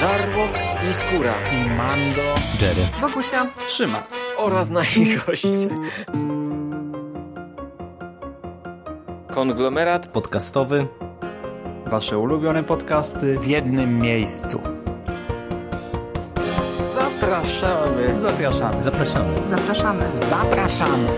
Żarłok i Skóra i Mando, Jerry, Wokusia, Trzyma oraz nasi goście. Konglomerat podcastowy. Wasze ulubione podcasty w jednym miejscu. Zapraszamy. Zapraszamy. Zapraszamy. zapraszamy. Zapraszamy.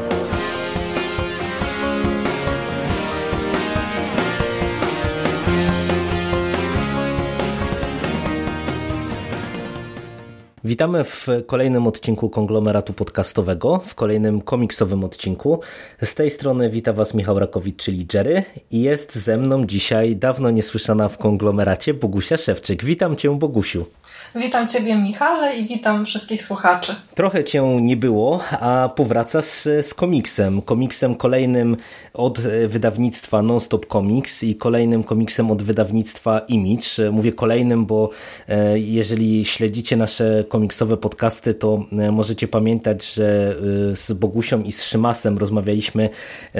Witamy w kolejnym odcinku konglomeratu podcastowego, w kolejnym komiksowym odcinku. Z tej strony wita Was Michał Rakowicz, czyli Jerry i jest ze mną dzisiaj dawno niesłyszana w konglomeracie Bogusia Szewczyk. Witam Cię Bogusiu. Witam Ciebie Michale i witam wszystkich słuchaczy. Trochę Cię nie było, a powracasz z komiksem. Komiksem kolejnym od wydawnictwa Nonstop Comics i kolejnym komiksem od wydawnictwa Image. Mówię kolejnym, bo e, jeżeli śledzicie nasze komiksowe podcasty, to e, możecie pamiętać, że e, z Bogusią i z Szymasem rozmawialiśmy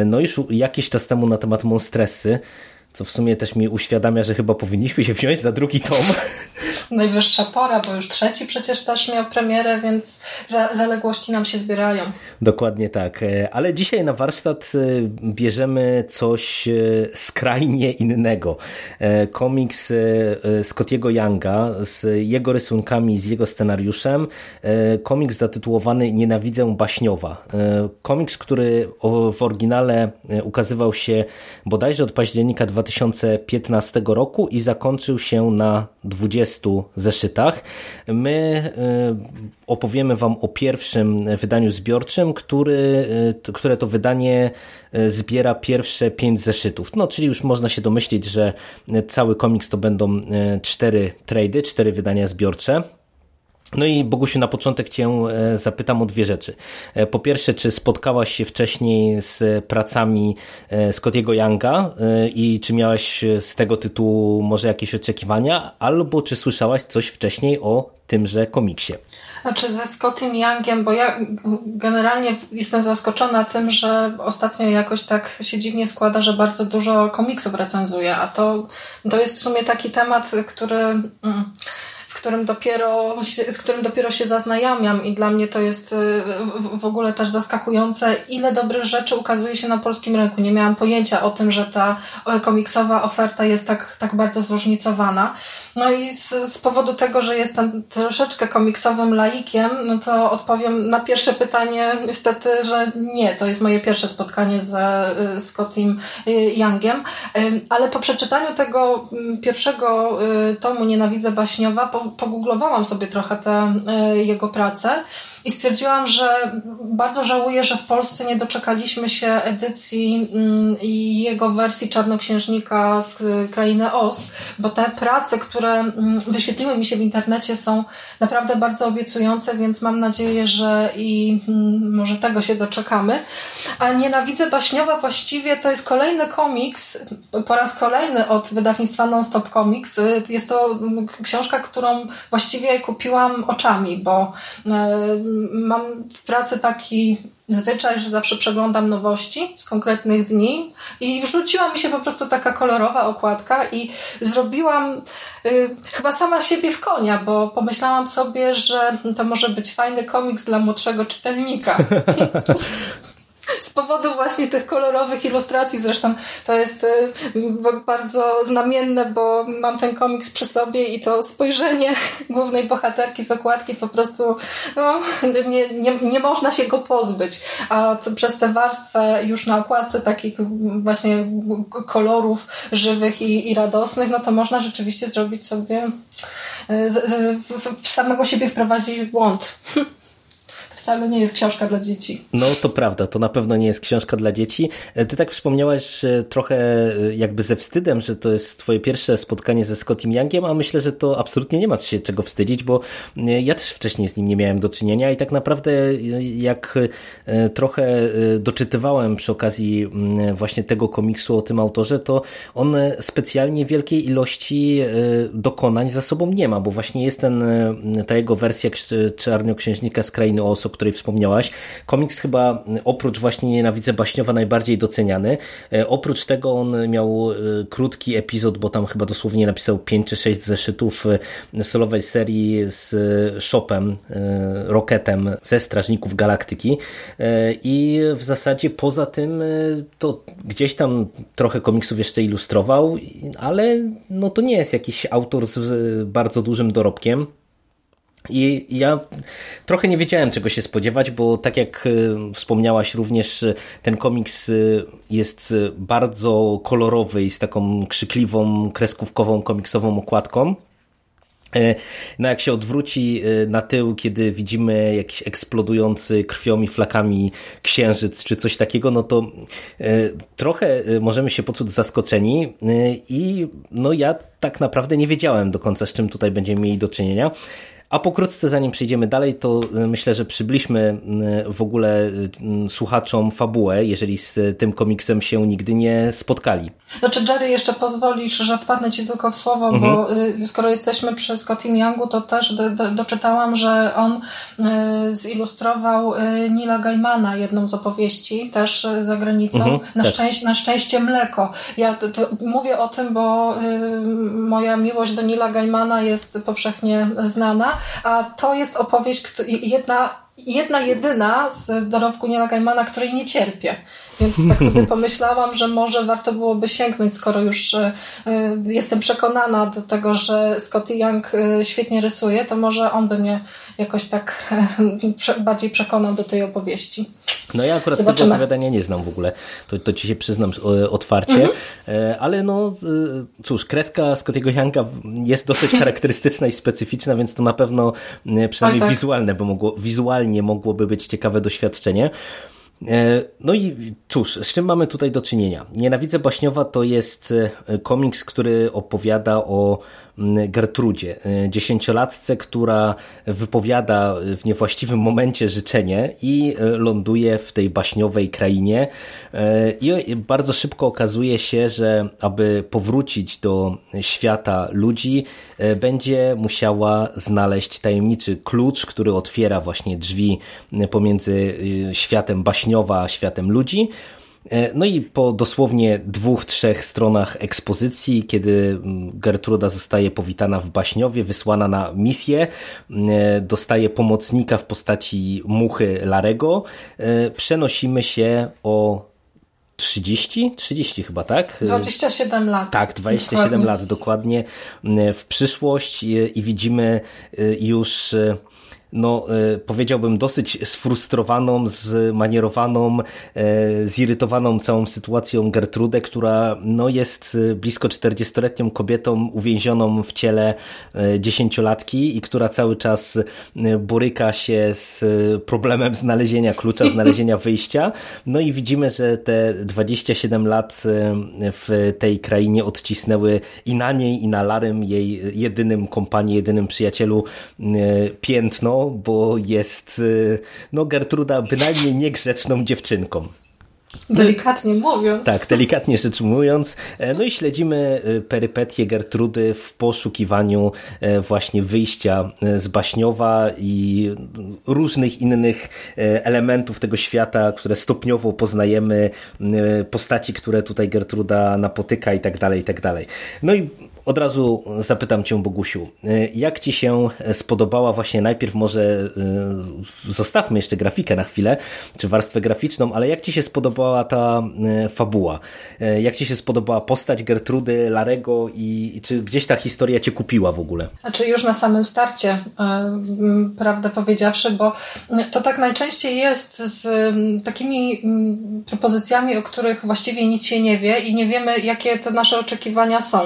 no już jakiś czas temu na temat Monstresy co w sumie też mi uświadamia, że chyba powinniśmy się wziąć za drugi tom. Najwyższa pora, bo już trzeci przecież też miał premierę, więc zaległości nam się zbierają. Dokładnie tak. E, ale dzisiaj na warsztat e, bierzemy coś e, skrajnie innego. Komiks Scottiego Younga z jego rysunkami, z jego scenariuszem. Komiks zatytułowany Nienawidzę baśniowa. Komiks, który w oryginale ukazywał się bodajże od października 2000 2015 roku i zakończył się na 20 zeszytach. My e, opowiemy Wam o pierwszym wydaniu zbiorczym, który, e, które to wydanie e, zbiera pierwsze pięć zeszytów. No, czyli już można się domyślić, że cały komiks to będą cztery trady, cztery wydania zbiorcze. No i Bogusiu, na początek Cię e, zapytam o dwie rzeczy. E, po pierwsze, czy spotkałaś się wcześniej z pracami e, Scottiego Younga i czy miałaś z tego tytułu może jakieś oczekiwania, albo czy słyszałaś coś wcześniej o tymże komiksie? Znaczy ze Scottem Youngiem, bo ja generalnie jestem zaskoczona tym, że ostatnio jakoś tak się dziwnie składa, że bardzo dużo komiksów recenzuję, a to, to jest w sumie taki temat, który... Mm, którym dopiero, z którym dopiero się zaznajamiam i dla mnie to jest y, w ogóle też zaskakujące, ile dobrych rzeczy ukazuje się na polskim rynku. Nie miałam pojęcia o tym, że ta komiksowa oferta jest tak, tak bardzo zróżnicowana. No i z, z powodu tego, że jestem troszeczkę komiksowym laikiem, no to odpowiem na pierwsze pytanie niestety, że nie. To jest moje pierwsze spotkanie ze Scottim Youngiem. Ale po przeczytaniu tego mm, pierwszego y, tomu Nienawidzę Baśniowa pogooglowałam sobie trochę te y, jego prace. I stwierdziłam, że bardzo żałuję, że w Polsce nie doczekaliśmy się edycji mm, i jego wersji Czarnoksiężnika z krainy Oz, bo te prace, które mm, wyświetliły mi się w internecie są naprawdę bardzo obiecujące, więc mam nadzieję, że i mm, może tego się doczekamy. A Nienawidzę Baśniowa właściwie to jest kolejny komiks, po raz kolejny od wydawnictwa Nonstop Comics. Jest to książka, którą właściwie kupiłam oczami, bo e, mam w pracy taki zwyczaj, że zawsze przeglądam nowości z konkretnych dni i wrzuciła mi się po prostu taka kolorowa okładka i zrobiłam y, chyba sama siebie w konia, bo pomyślałam sobie, że to może być fajny komiks dla młodszego czytelnika. z powodu właśnie tych kolorowych ilustracji. Zresztą to jest y, bardzo znamienne, bo mam ten komiks przy sobie i to spojrzenie głównej bohaterki z okładki po prostu no, nie, nie, nie można się go pozbyć. A przez tę warstwę już na okładce takich właśnie kolorów żywych i, i radosnych, no to można rzeczywiście zrobić sobie y, samego siebie wprowadzić w błąd. wcale nie jest książka dla dzieci. No to prawda, to na pewno nie jest książka dla dzieci. E, ty tak wspomniałaś trochę e, jakby ze wstydem, że to jest twoje pierwsze spotkanie ze Scottim Youngiem, a myślę, że to absolutnie nie ma się czego wstydzić, bo e, ja też wcześniej z nim nie miałem do czynienia i tak naprawdę jak trochę doczytywałem przy okazji właśnie tego komiksu o tym autorze, to on specjalnie wielkiej ilości dokonań za sobą nie ma, bo właśnie jest ten, ta jego wersja Czarnoksiężnika z Krainy Oso, której wspomniałaś. Komiks chyba oprócz właśnie Nienawidzę Baśniowa najbardziej doceniany. Oprócz tego on miał krótki epizod, bo tam chyba dosłownie napisał 5 czy 6 zeszytów solowej serii z Shopem, Rocketem ze Strażników Galaktyki i w zasadzie poza tym to gdzieś tam trochę komiksów jeszcze ilustrował, ale no to nie jest jakiś autor z bardzo dużym dorobkiem. I ja trochę nie wiedziałem, czego się spodziewać, bo tak jak e, wspomniałaś, również e, ten komiks e, jest bardzo kolorowy i z taką krzykliwą, kreskówkową, komiksową okładką. No jak się odwróci na tył, kiedy widzimy jakiś eksplodujący krwią i flakami księżyc czy coś takiego, no to trochę możemy się poczuć zaskoczeni i no ja tak naprawdę nie wiedziałem do końca, z czym tutaj będziemy mieli do czynienia. A pokrótce, zanim przejdziemy dalej, to e, myślę, że przybliżmy e, w ogóle e, słuchaczom fabułę, jeżeli z tym komiksem się nigdy nie spotkali. Znaczy, Jerry, jeszcze pozwolisz, że wpadnę ci tylko w słowo, mhm. bo skoro jesteśmy przy Scottim Youngu, to też do, do, doczytałam, że on zilustrował Nila Gaimana, jedną z opowieści, też za granicą. Mhm, na, tak. szczęście, na szczęście mleko. Ja to, to mówię o tym, bo moja miłość do Nila Gaimana jest powszechnie znana a to jest opowieść jedna, jedna jedyna z dorobku Nila Gaimana, której nie cierpię. Więc tak sobie pomyślałam, że może warto byłoby sięgnąć, skoro już e, jestem przekonana do tego, że Scotty Young e, świetnie rysuje, to może on by mnie jakoś tak bardziej przekonał do tej opowieści. No ja akurat Zobaczymy. tego opowiadania nie znam w ogóle, to, to ci się przyznam otwarcie, mhm. ale no cóż, kreska Scottiego Younga jest dosyć charakterystyczna i specyficzna, więc to na pewno przynajmniej tak. wizualne, bo mogło, wizualnie mogłoby być ciekawe doświadczenie. E, no i cóż, z czym mamy tutaj do czynienia? Nienawidzę Baśniowa to jest e, komiks, który opowiada o Gertrudzie, e, dziesięciolatce, która wypowiada w niewłaściwym momencie życzenie i e, ląduje w tej baśniowej krainie. E, I bardzo szybko okazuje się, że aby powrócić do świata ludzi, będzie musiała znaleźć tajemniczy klucz, który otwiera właśnie drzwi pomiędzy światem baśniowa a światem ludzi. E, no i po dosłownie dwóch, trzech stronach ekspozycji, kiedy mm, Gertruda zostaje powitana w Baśniowie, wysłana na misję, e, dostaje pomocnika w postaci muchy Larego, e, przenosimy się o 30? 30 chyba, tak? 27 lat. Tak, 27 dokładnie. lat dokładnie w przyszłość i widzimy już no, e, powiedziałbym, dosyć sfrustrowaną, zmanierowaną, e, zirytowaną całą sytuacją Gertrudę, która no, jest e, blisko 40-letnią kobietą uwięzioną w ciele dziesięciolatki i która cały czas boryka się z problemem znalezienia klucza, znalezienia wyjścia. No i widzimy, że te 27 lat w tej krainie odcisnęły i na niej, i na Larym, jej jedynym kompanii, jedynym przyjacielu piętno, bo jest y, no Gertruda bynajmniej niegrzeczną dziewczynką. Delikatnie mówiąc. Tak, delikatnie rzecz mówiąc. E, no i śledzimy y, perypetie Gertrudy w poszukiwaniu e, właśnie wyjścia e, z Baśniowa i różnych innych elementów tego świata, które stopniowo poznajemy, postaci, które tutaj Gertruda napotyka i tak dalej, i tak dalej. No i od razu zapytam Cię, Bogusiu, jak Ci się spodobała właśnie najpierw może e, zostawmy jeszcze grafikę na chwilę, czy warstwę graficzną, ale jak Ci się spodobała ta e, fabuła? Jak Ci się spodobała postać Gertrudy, Larego i czy gdzieś ta historia Cię kupiła w ogóle? Znaczy już na samym starcie, prawdę powiedziawszy, bo to tak najczęściej jest z takimi propozycjami, o których właściwie nic się nie wie i nie wiemy, jakie te nasze oczekiwania są.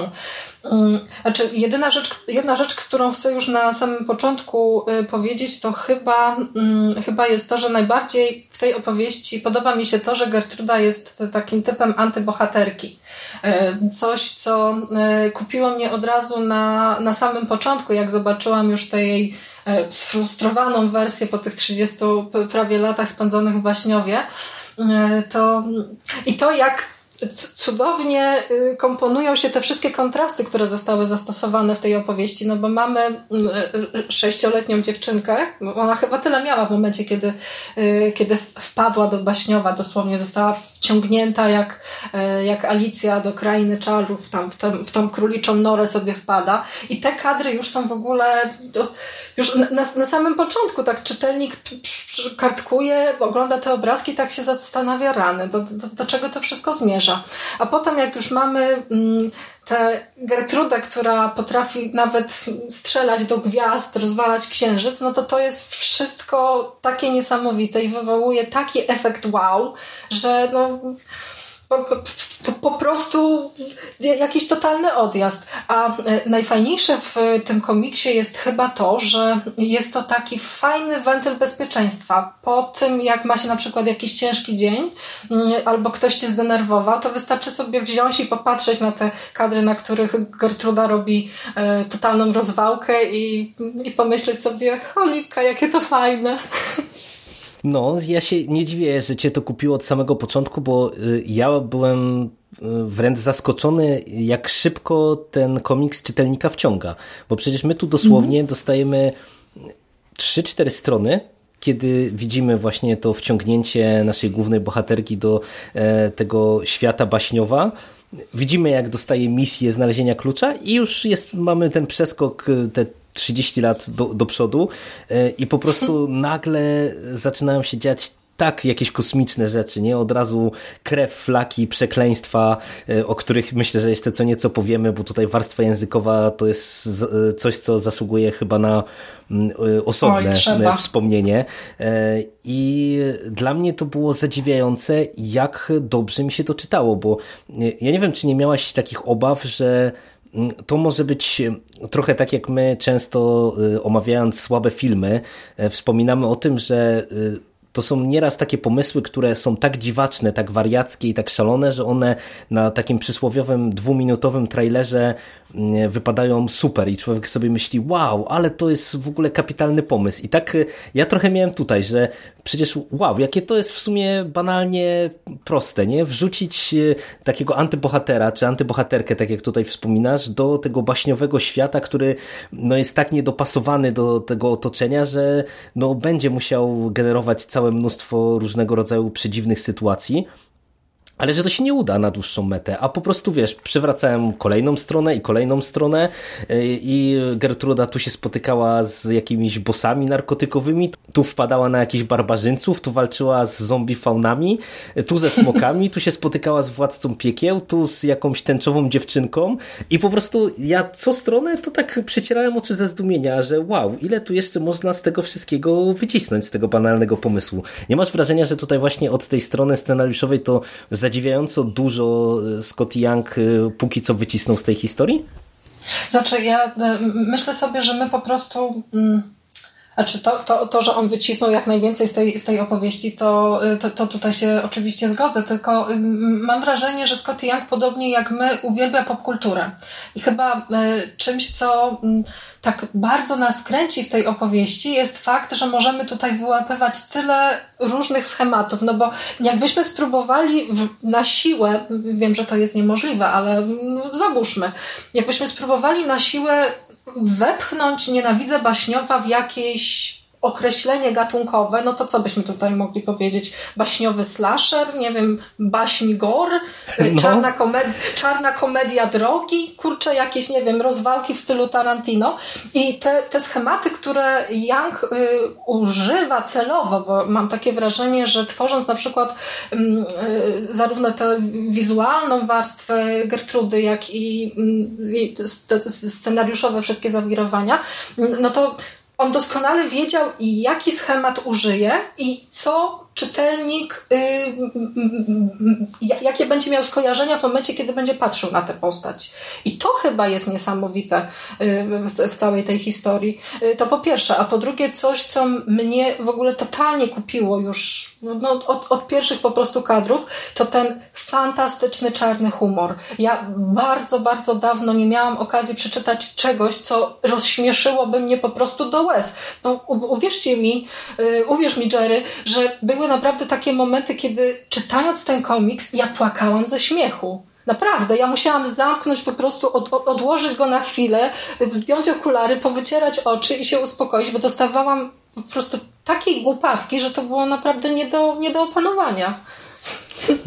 Mm, znaczy, jedyna rzecz, jedna rzecz, którą chcę już na samym początku y, powiedzieć, to chyba, mm, chyba jest to, że najbardziej w tej opowieści podoba mi się to, że Gertruda jest takim typem antybohaterki. Y, coś, co y, kupiło mnie od razu na, na samym początku, jak zobaczyłam już tę jej sfrustrowaną wersję po tych 30 prawie latach spędzonych w Waśniowie. To, I to, jak cudownie y, komponują się te wszystkie kontrasty, które zostały zastosowane w tej opowieści, no bo mamy mm, y, sześcioletnią dziewczynkę, ona chyba tyle miała w momencie, kiedy, kiedy wpadła do Baśniowa, dosłownie została wciągnięta jak, jak Alicja do krainy czarów, tam w, tam, w tą króliczą norę sobie wpada. I te kadry już są w ogóle już na, na samym początku tak czytelnik kartkuje, ogląda te obrazki, tak się zastanawia rany, do, do, do czego to wszystko zmierza. A potem jak już mamy mm, tę Gertrudę, która potrafi nawet strzelać do gwiazd, rozwalać księżyc, no to to jest wszystko takie niesamowite i wywołuje taki efekt wow, że no po, po, po, prostu jakiś totalny odjazd. A e, najfajniejsze w tym komiksie jest chyba to, że jest to taki fajny wentyl bezpieczeństwa. Po tym, jak ma się na przykład jakiś ciężki dzień, mm, albo ktoś cię zdenerwował, to wystarczy sobie wziąć i popatrzeć na te kadry, na których Gertruda robi e, totalną rozwałkę i, i pomyśleć sobie, cholipka, jakie to fajne. No, ja się nie dziwię, że cię to kupiło od samego początku, bo y, ja byłem y, wręcz zaskoczony, jak szybko ten komiks czytelnika wciąga. Bo przecież my tu dosłownie mhm. dostajemy 3-4 strony, kiedy widzimy właśnie to wciągnięcie naszej głównej bohaterki do tego świata baśniowa, widzimy jak dostaje misję znalezienia klucza i już jest, mamy ten przeskok, te 30 lat do, do przodu e, i po prostu nagle zaczynają się dziać tak jakieś kosmiczne rzeczy, nie? Od razu krew, flaki, przekleństwa, e, o których myślę, że jeszcze co nieco powiemy, bo tutaj warstwa językowa to jest e, coś, co zasługuje chyba na mm, osobne Oj, wspomnienie. I dla mnie to było zadziwiające, jak dobrze mi się to czytało, bo ja nie wiem, czy nie miałaś takich obaw, że to może być e, trochę tak jak my często e, omawiając słabe filmy, e, wspominamy o tym, że to są nieraz takie pomysły, które są tak dziwaczne, tak wariackie i tak szalone, że one na takim przysłowiowym dwuminutowym trailerze mm, wypadają super i człowiek sobie myśli, wow, ale to jest w ogóle kapitalny pomysł. I tak ja trochę miałem tutaj, że przecież wow, jakie to jest w sumie banalnie proste, nie? Wrzucić takiego antybohatera, czy antybohaterkę, tak jak tutaj wspominasz, do tego baśniowego świata, który no, jest tak niedopasowany do tego otoczenia, że no, będzie musiał generować całe mnóstwo różnego rodzaju przedziwnych sytuacji, ale że to się nie uda na dłuższą metę, a po prostu wiesz, przywracałem kolejną stronę i kolejną stronę y, i Gertruda tu się spotykała z jakimiś bossami narkotykowymi, tu wpadała na jakichś barbarzyńców, tu walczyła z zombie faunami, tu ze smokami, tu się spotykała z władcą piekieł, tu z jakąś tęczową dziewczynką i po prostu ja co stronę to tak przecierałem oczy ze zdumienia, że wow, ile tu jeszcze można z tego wszystkiego wycisnąć, z tego banalnego pomysłu. Nie masz wrażenia, że tutaj właśnie od tej strony scenariuszowej to zadziwiająco dużo e, Scott Young e, póki co wycisnął z tej historii? Znaczy, ja e, myślę sobie, że my po prostu. Mm, znaczy to, to, to, że on wycisnął jak najwięcej z tej, z tej opowieści, to, to, to tutaj się oczywiście zgodzę, tylko mm, mam wrażenie, że Scott Young podobnie jak my uwielbia popkulturę. I chyba czymś, co mm, tak bardzo nas kręci w tej opowieści, jest fakt, że możemy tutaj wyłapywać tyle różnych schematów, no bo jakbyśmy spróbowali na siłę, wiem, że to jest niemożliwe, ale no, załóżmy, jakbyśmy spróbowali na siłę wepchnąć nienawidzę baśniowa w jakieś określenie gatunkowe, no to co byśmy tutaj mogli powiedzieć? Baśniowy slasher, nie wiem, baśń gor, no. czarna, komed czarna komedia drogi, kurczę, jakieś, nie wiem, rozwałki w stylu Tarantino. I te, te schematy, które Young y, używa celowo, bo mam takie wrażenie, że tworząc na przykład mm, y, zarówno tę wizualną warstwę Gertrudy, jak i y, te scenariuszowe wszystkie zawirowania, no to on doskonale wiedział, jaki schemat użyje i co czytelnik, yy, jakie będzie miał skojarzenia w momencie, kiedy będzie patrzył na tę postać. I to chyba jest niesamowite yy, w, w, całej tej historii. To po pierwsze, a po drugie coś, co mnie w ogóle totalnie kupiło już no, od, od pierwszych po prostu kadrów, to ten fantastyczny czarny humor. Ja bardzo, bardzo dawno nie miałam okazji przeczytać czegoś, co rozśmieszyłoby mnie po prostu do łez. Bo uwierzcie mi, y, uwierz mi Jerry, że były naprawdę takie momenty, kiedy czytając ten komiks, ja płakałam ze śmiechu. Naprawdę, ja musiałam zamknąć po prostu, od, odłożyć go na chwilę, zdjąć okulary, powycierać oczy i się uspokoić, bo dostawałam po prostu takiej głupawki, że to było naprawdę nie do, nie do opanowania.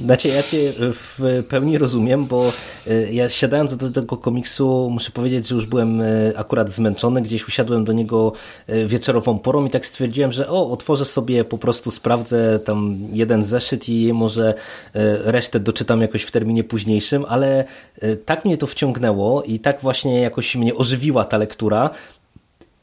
Znaczy, ja cię w pełni rozumiem, bo e, ja siadając do tego komiksu, muszę powiedzieć, że już byłem e, akurat zmęczony, gdzieś usiadłem do niego e, wieczorową porą i tak stwierdziłem, że o, otworzę sobie, po prostu sprawdzę tam jeden zeszyt i może resztę doczytam jakoś w terminie późniejszym, ale tak mnie to wciągnęło i tak właśnie jakoś mnie ożywiła ta lektura,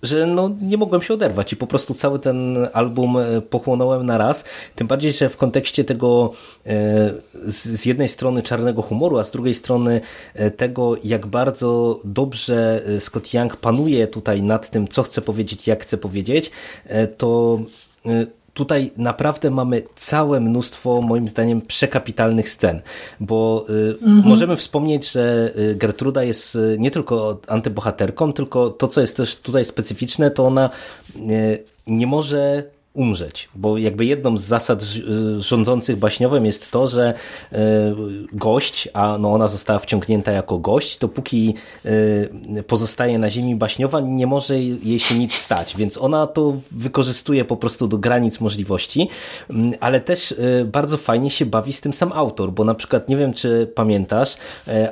że no, nie mogłem się oderwać i po prostu cały ten album e, pochłonąłem na raz. Tym bardziej, że w kontekście tego e, z jednej strony czarnego humoru, a z drugiej strony e, tego, jak bardzo dobrze Scott Young panuje tutaj nad tym, co chce powiedzieć, jak chce powiedzieć, to tutaj naprawdę mamy całe mnóstwo, moim zdaniem, przekapitalnych scen, bo mhm. możemy wspomnieć, że y, Gertruda jest y, nie tylko antybohaterką, tylko to, co jest też tutaj specyficzne, to ona y, nie może umrzeć, bo jakby jedną z zasad rządzących baśniowym jest to, że e, gość, a no ona została wciągnięta jako gość, dopóki e, pozostaje na ziemi baśniowa, nie może jej się nic stać, więc ona to wykorzystuje po prostu do granic możliwości, mm, ale też bardzo fajnie się bawi z tym sam autor, bo na przykład nie wiem, czy pamiętasz,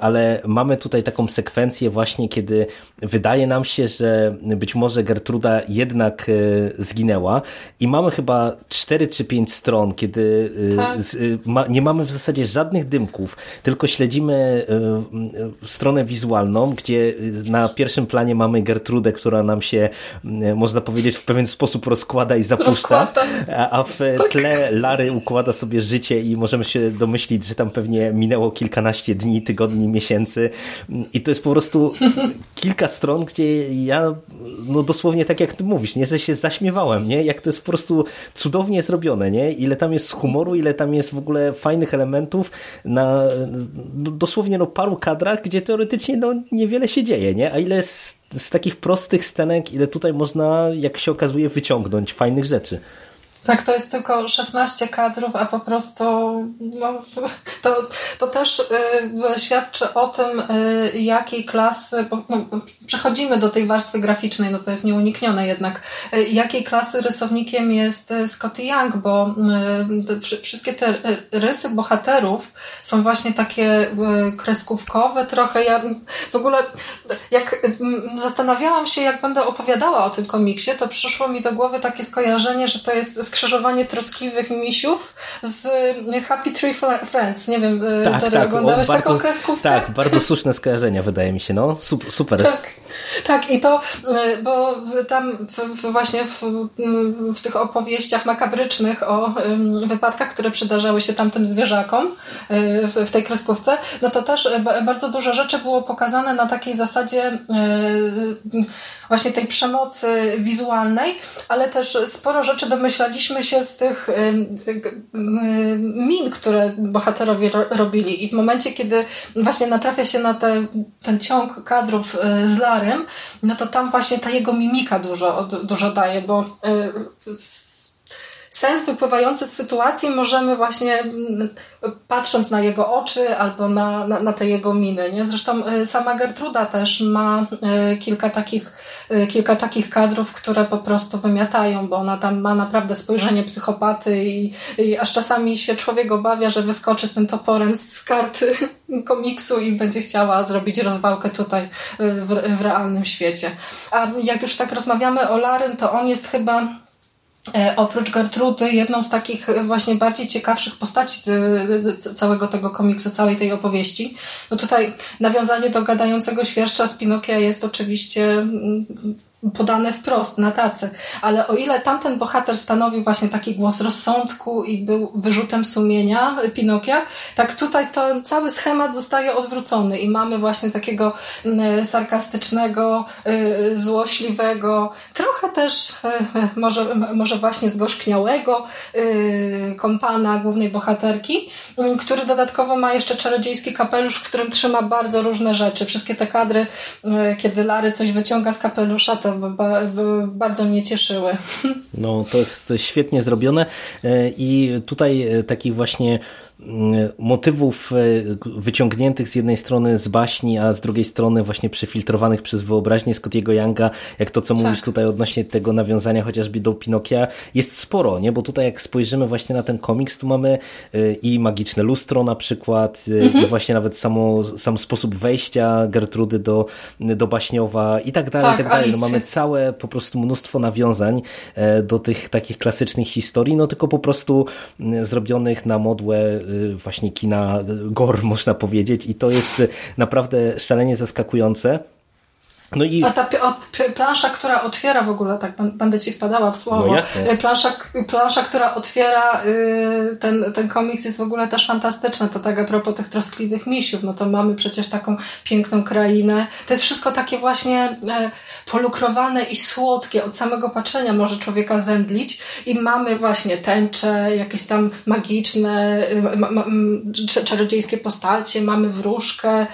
ale mamy tutaj taką sekwencję właśnie, kiedy wydaje nam się, że być może Gertruda jednak zginęła i mamy chyba 4 czy 5 stron, kiedy y, tak. y, ma, nie mamy w zasadzie żadnych dymków, tylko śledzimy y, stronę wizualną, gdzie na pierwszym planie mamy Gertrudę, która nam się, można powiedzieć, w pewien sposób rozkłada i zapuszcza, a, a w tak. tle Lary układa sobie życie i możemy się domyślić, że tam pewnie minęło kilkanaście dni, tygodni, miesięcy i to jest po prostu kilka stron, gdzie ja no dosłownie tak jak ty mówisz, nie, że się zaśmiewałem, nie, jak to jest po prostu prostu cudownie zrobione, nie? Ile tam jest humoru, ile tam jest w ogóle fajnych elementów na no, dosłownie no, paru kadrach, gdzie teoretycznie no, niewiele się dzieje, nie? A ile z, z takich prostych scenek, ile tutaj można, jak się okazuje, wyciągnąć fajnych rzeczy. Tak, to jest tylko 16 kadrów, a po prostu no, to, to też y, świadczy o tym, y, jakiej klasy, bo, no, przechodzimy do tej warstwy graficznej, no to jest nieuniknione jednak, y, jakiej klasy rysownikiem jest y, Scotty Young, bo y, wszystkie te y, rysy bohaterów są właśnie takie kreskówkowe trochę. Ja w ogóle jak zastanawiałam się, jak będę opowiadała o tym komiksie, to przyszło mi do głowy takie skojarzenie, że to jest skrzyżowanie troskliwych misiów z Happy Tree Friends. Nie wiem, e, tak, tak, oglądałeś bardzo, taką kreskówkę? Tak, bardzo słuszne skojarzenia wydaje mi się. No, super. Tak. Tak, i to, e, bo tam w, w właśnie w, w, tych opowieściach makabrycznych o wypadkach, które przydarzały się tamtym zwierzakom e, w, tej kreskówce, no to też bardzo dużo rzeczy było pokazane na takiej zasadzie właśnie tej przemocy wizualnej, ale też sporo rzeczy domyślaliśmy się z tych min, które bohaterowie robili. I w momencie, kiedy właśnie natrafia się na te, ten ciąg kadrów z Larym, no to tam właśnie ta jego mimika dużo, dużo daje, bo y, sens wypływający z sytuacji możemy właśnie mm, patrząc na jego oczy albo na, na, na te jego miny. Nie? Zresztą y, sama Gertruda też ma y, kilka takich, y, kilka takich kadrów, które po prostu wymiatają, bo ona tam ma naprawdę spojrzenie psychopaty i, i aż czasami się człowiek obawia, że wyskoczy z tym toporem z karty komiksu i będzie chciała zrobić rozwałkę tutaj w, w realnym świecie. A jak już tak rozmawiamy o Larym, to on jest chyba oprócz Gertrudy, jedną z takich właśnie bardziej ciekawszych postaci całego tego komiksu, całej tej opowieści. No tutaj nawiązanie do gadającego świerszcza z Pinokia jest oczywiście mm, podane wprost na tacy. Ale o ile tamten bohater stanowił właśnie taki głos rozsądku i był wyrzutem sumienia Pinokia, tak tutaj to cały schemat zostaje odwrócony i mamy właśnie takiego mm, sarkastycznego, y, złośliwego, trochę też y, może, może właśnie zgorzkniałego y, kompana głównej bohaterki, który dodatkowo ma jeszcze czarodziejski kapelusz, w którym trzyma bardzo różne rzeczy. Wszystkie te kadry, kiedy Lary coś wyciąga z kapelusza, to bardzo mnie cieszyły. No, to jest świetnie zrobione i tutaj takich właśnie motywów e, wyciągniętych z jednej strony z baśni, a z drugiej strony właśnie przefiltrowanych przez wyobraźnię Scottiego Younga, jak to, co tak. mówisz tutaj odnośnie tego nawiązania chociażby do Pinokia, jest sporo, nie? Bo tutaj jak spojrzymy właśnie na ten komiks, tu mamy e, i magiczne lustro na przykład, e, mhm. i właśnie nawet samo, sam sposób wejścia Gertrudy do, do Baśniowa i tak dalej, tak, i tak dalej. No mamy całe po prostu mnóstwo nawiązań do tych takich klasycznych historii, no tylko po prostu mm, zrobionych na modłę Y, właśnie kina gore, można powiedzieć, i to jest naprawdę szalenie zaskakujące. No i... A ta plansza, która otwiera w ogóle, tak będę ci wpadała w słowo, no y, plansza, plansza, która otwiera y, ten, ten komiks jest w ogóle też fantastyczna. To tak a propos tych troskliwych misiów, no to mamy przecież taką piękną krainę. To jest wszystko takie właśnie e, polukrowane i słodkie, od samego patrzenia może człowieka zemdlić i mamy właśnie tęcze, jakieś tam magiczne, czarodziejskie postacie, mamy wróżkę,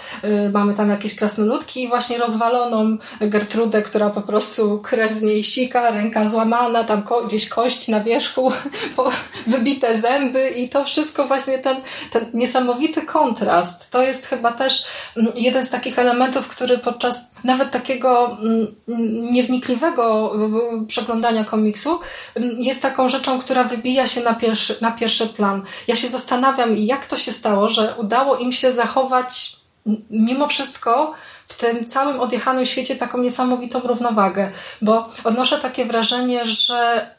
mamy tam jakieś krasnoludki i właśnie Gertrudę, która po prostu krew z niej sika, ręka złamana, tam ko gdzieś kość na wierzchu, wybite zęby i to wszystko właśnie ten, ten niesamowity kontrast. To jest chyba też mm, jeden z takich elementów, który podczas nawet takiego mm, niewnikliwego przeglądania komiksu mm, jest taką rzeczą, która wybija się na pierwszy, na pierwszy plan. Ja się zastanawiam, jak to się stało, że udało im się zachować mimo wszystko w tym całym odjechanym świecie taką niesamowitą równowagę, bo odnoszę takie wrażenie, że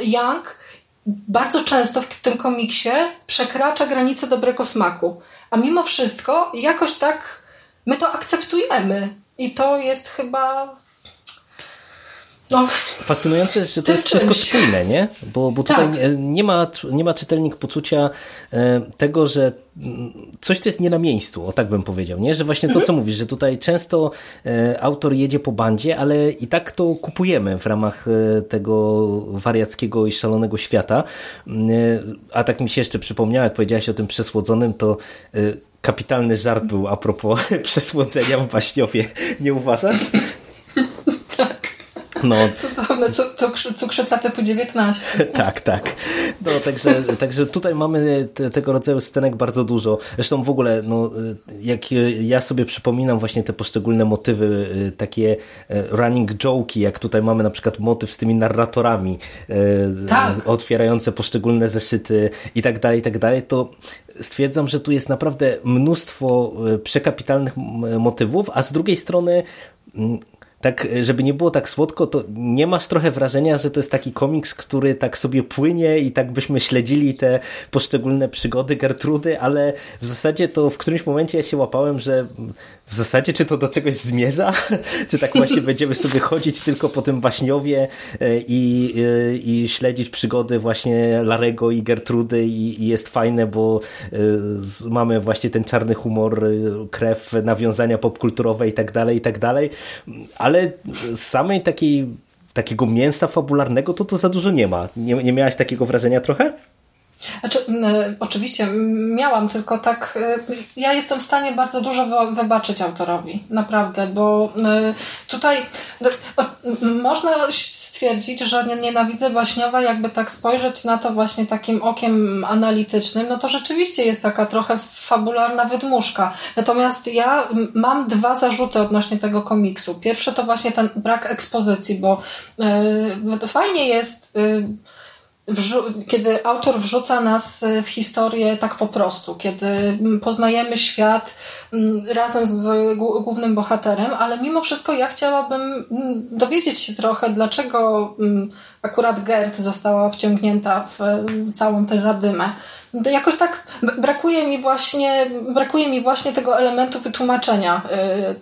Young bardzo często w tym komiksie przekracza granicę dobrego smaku, a mimo wszystko jakoś tak my to akceptujemy i to jest chyba no, Fascynujące, że to jest wszystko spójne, nie? Bo, bo tutaj tak. nie, ma, nie ma czytelnik poczucia e, tego, że mm, coś to jest nie na miejscu, o tak bym powiedział, nie? Że właśnie to, mhm. co mówisz, że tutaj często e, autor jedzie po bandzie, ale i tak to kupujemy w ramach e, tego wariackiego i szalonego świata. A tak mi się jeszcze przypomniało, jak powiedziałaś o tym przesłodzonym, to kapitalny żart był a propos przesłodzenia w Baśniowie. Nie uważasz? No. Cudowne, cukrzyca typu 19. tak, tak. No, także, także tutaj mamy te, tego rodzaju scenek bardzo dużo. Zresztą w ogóle, no, jak ja sobie przypominam właśnie te poszczególne motywy, takie e, running joke'i, jak tutaj mamy na przykład motyw z tymi narratorami, e, tak. otwierające poszczególne zeszyty i tak dalej, i tak dalej, to stwierdzam, że tu jest naprawdę mnóstwo przekapitalnych motywów, a z drugiej strony tak, żeby nie było tak słodko, to nie masz trochę wrażenia, że to jest taki komiks, który tak sobie płynie i tak byśmy śledzili te poszczególne przygody Gertrudy, ale w zasadzie to w którymś momencie ja się łapałem, że w zasadzie czy to do czegoś zmierza? czy tak właśnie będziemy sobie chodzić tylko po tym baśniowie e, i, e, i śledzić przygody właśnie Larego i Gertrudy i, i jest fajne, bo e, mamy właśnie ten czarny humor, krew, nawiązania popkulturowe i tak dalej, i tak dalej, ale samej takiej takiego mięsa fabularnego to to za dużo nie ma. Nie, nie miałaś takiego wrażenia trochę? Znaczy, oczywiście miałam, tylko tak, e, ja jestem w stanie bardzo dużo wybaczyć autorowi, naprawdę, bo tutaj no, można stwierdzić, że nienawidzę Baśniowa, jakby tak spojrzeć na to właśnie takim okiem analitycznym, no to rzeczywiście jest taka trochę fabularna wydmuszka. Natomiast ja mam dwa zarzuty odnośnie tego komiksu. Pierwsze to właśnie ten brak ekspozycji, bo fajnie jest... Yy, kiedy autor wrzuca nas e, w historię tak po prostu, kiedy poznajemy świat razem z głównym bohaterem, ale mimo wszystko ja chciałabym dowiedzieć się trochę, dlaczego akurat Gerd została wciągnięta w całą tę zadymę. Jakoś tak brakuje mi właśnie, brakuje mi właśnie tego elementu wytłumaczenia, e,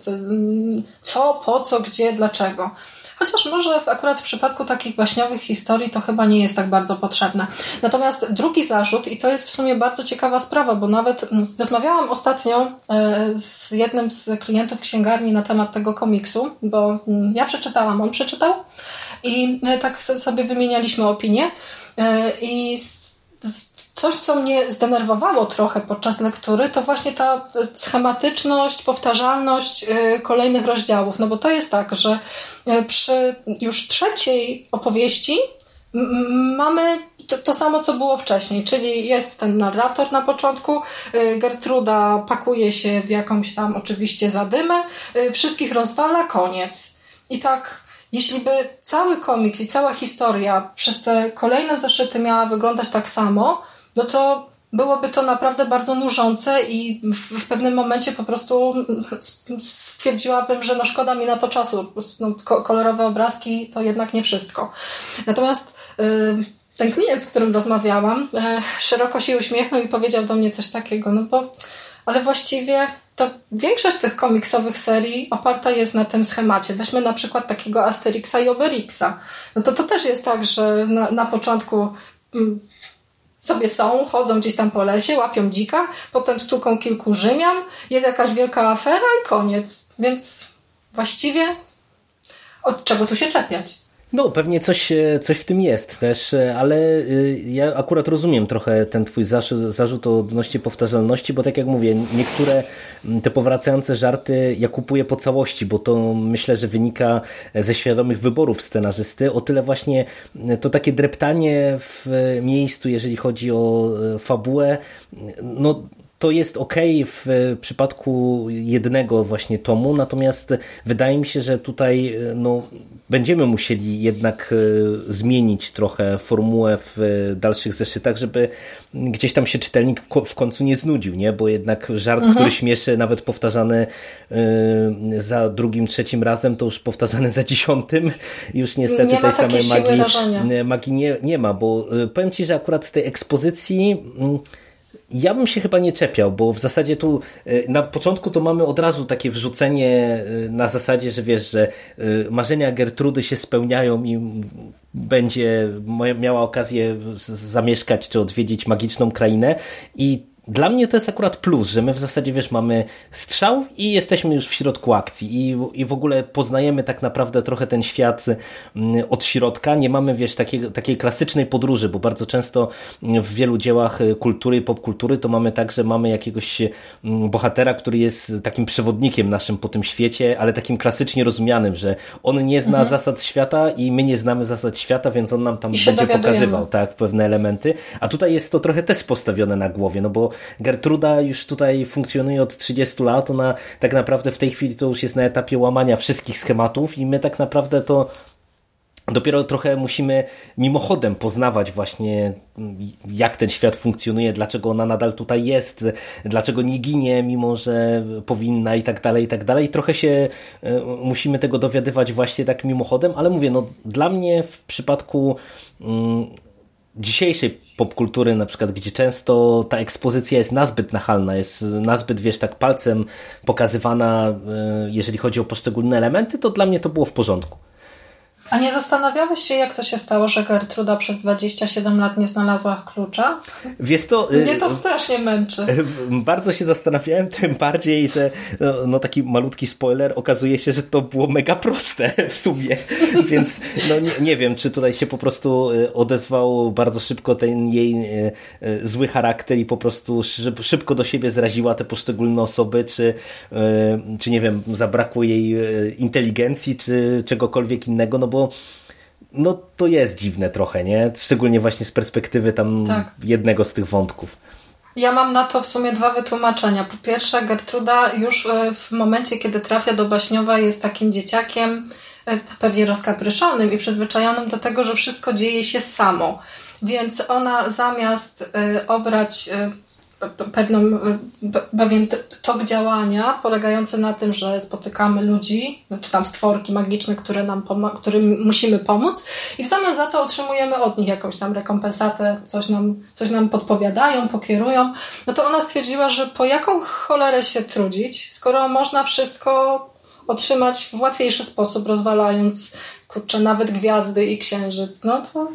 co, po co, gdzie, dlaczego. Chociaż może akurat w przypadku takich baśniowych historii to chyba nie jest tak bardzo potrzebne. Natomiast drugi zarzut, i to jest w sumie bardzo ciekawa sprawa, bo nawet mm, rozmawiałam ostatnio e, z jednym z klientów księgarni na temat tego komiksu, bo mm, ja przeczytałam, on przeczytał i e, tak sobie wymienialiśmy opinie e, i coś, co mnie zdenerwowało trochę podczas lektury, to właśnie ta schematyczność, powtarzalność y, kolejnych rozdziałów. No bo to jest tak, że y, przy już trzeciej opowieści mamy to, to, samo, co było wcześniej, czyli jest ten narrator na początku, Gertruda pakuje się w jakąś tam oczywiście zadymę, wszystkich rozwala, koniec. I tak jeśli by cały komiks i cała historia przez te kolejne zeszyty miała wyglądać tak samo, no to byłoby to naprawdę bardzo nużące i w, w pewnym momencie po prostu stwierdziłabym, że no szkoda mi na to czasu. No, kolorowe obrazki to jednak nie wszystko. Natomiast yy, ten klient, z którym rozmawiałam, yy, szeroko się uśmiechnął i powiedział do mnie coś takiego, no bo ale właściwie to większość tych komiksowych serii oparta jest na tym schemacie. Weźmy na przykład takiego Asterixa i Oberixa. No to to też jest tak, że na, na początku mm, sobie są, chodzą gdzieś tam po lesie, łapią dzika, potem stuką kilku Rzymian, jest jakaś wielka afera i koniec. Więc właściwie od czego tu się czepiać? No, pewnie coś, e, coś w tym jest też, e, ale e, ja akurat rozumiem trochę ten twój zarzut, zarzut odnośnie powtarzalności, bo tak jak mówię, niektóre te powracające żarty ja kupuję po całości, bo to myślę, że wynika ze świadomych wyborów scenarzysty. O tyle właśnie to takie dreptanie w miejscu, jeżeli chodzi o fabułę, no to jest ok w przypadku jednego właśnie tomu, natomiast wydaje mi się, że tutaj no, będziemy musieli jednak e, zmienić trochę formułę w dalszych zeszytach, żeby gdzieś tam się czytelnik w końcu nie znudził, nie? bo jednak żart, mhm. który śmieszy, nawet powtarzany e, za drugim, trzecim razem, to już powtarzany za dziesiątym, już niestety nie tej samej magii, magii nie, nie ma, bo e, powiem Ci, że akurat z tej ekspozycji mm, ja bym się chyba nie czepiał, bo w zasadzie tu e, na początku to mamy od razu takie wrzucenie e, na zasadzie, że wiesz, że e, marzenia Gertrudy się spełniają i będzie miała okazję zamieszkać czy odwiedzić magiczną krainę i dla mnie to jest akurat plus, że my w zasadzie, wiesz, mamy strzał i jesteśmy już w środku akcji i, i w ogóle poznajemy tak naprawdę trochę ten świat mm, od środka. Nie mamy, wiesz, takiej, takiej klasycznej podróży, bo bardzo często w wielu dziełach kultury i popkultury to mamy tak, że mamy jakiegoś mm, bohatera, który jest takim przewodnikiem naszym po tym świecie, ale takim klasycznie rozumianym, że on nie zna mhm. zasad świata i my nie znamy zasad świata, więc on nam tam będzie pokazywał tak, pewne elementy. A tutaj jest to trochę też postawione na głowie, no bo Gertruda już tutaj funkcjonuje od 30 lat, ona tak naprawdę w tej chwili to już jest na etapie łamania wszystkich schematów i my tak naprawdę to dopiero trochę musimy mimochodem poznawać właśnie jak ten świat funkcjonuje, dlaczego ona nadal tutaj jest, dlaczego nie ginie, mimo że powinna i tak dalej, i tak dalej. Trochę się e, musimy tego dowiadywać właśnie tak mimochodem, ale mówię, no dla mnie w przypadku mm, dzisiejszej popkultury, na przykład, gdzie często ta ekspozycja jest nazbyt nachalna, jest nazbyt, wiesz, tak palcem pokazywana, e, jeżeli chodzi o poszczególne elementy, to dla mnie to było w porządku. A nie zastanawiałeś się, jak to się stało, że Gertruda przez 27 lat nie znalazła klucza? Wiesz to... Mnie to strasznie męczy. Bardzo się zastanawiałem, tym bardziej, że no, no, taki malutki spoiler, okazuje się, że to było mega proste w sumie, więc no nie, nie, wiem, czy tutaj się po prostu e, odezwał bardzo szybko ten jej zły charakter i po prostu szybko do siebie zraziła te poszczególne osoby, czy, czy nie wiem, zabrakło jej inteligencji, czy czegokolwiek innego, no bo bo no to jest dziwne trochę, nie? Szczególnie właśnie z perspektywy tam tak. jednego z tych wątków. Ja mam na to w sumie dwa wytłumaczenia. Po pierwsze, Gertruda już e, w momencie, kiedy trafia do Baśniowa, jest takim dzieciakiem e, pewnie rozkapryszonym i przyzwyczajonym do tego, że wszystko dzieje się samo. Więc ona zamiast e, obrać pewną, pewien tok działania polegający na tym, że spotykamy ludzi, czy tam stworki magiczne, które nam którym musimy pomóc i w zamian za to otrzymujemy od nich jakąś tam rekompensatę, coś nam, coś nam podpowiadają, pokierują, no to ona stwierdziła, że po jaką cholerę się trudzić, skoro można wszystko otrzymać w łatwiejszy sposób, rozwalając kurczę, nawet gwiazdy i księżyc. No to,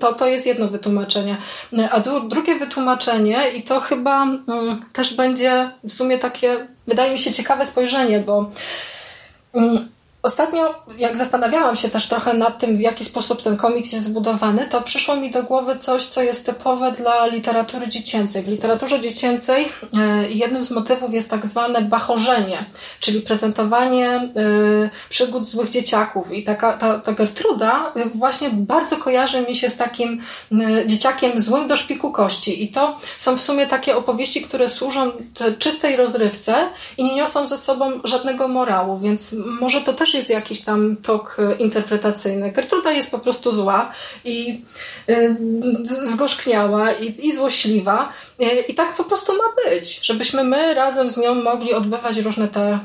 to, to jest jedno wytłumaczenie. A drugie wytłumaczenie, i to chyba mm, też będzie w sumie takie, wydaje mi się, ciekawe spojrzenie, bo mm, Ostatnio, jak zastanawiałam się też trochę nad tym, w jaki sposób ten komiks jest zbudowany, to przyszło mi do głowy coś, co jest typowe dla literatury dziecięcej. W literaturze dziecięcej e, jednym z motywów jest tak zwane bachorzenie, czyli prezentowanie e, przygód złych dzieciaków. I taka, ta, ta Gertruda właśnie bardzo kojarzy mi się z takim e, dzieciakiem złym do szpiku kości. I to są w sumie takie opowieści, które służą czystej rozrywce i nie niosą ze sobą żadnego morału, więc może to też jest jakiś tam tok e, interpretacyjny. Gertruda jest po prostu zła i y, zgorzkniała i, i złośliwa. E, I tak po prostu ma być, żebyśmy my razem z nią mogli odbywać różne te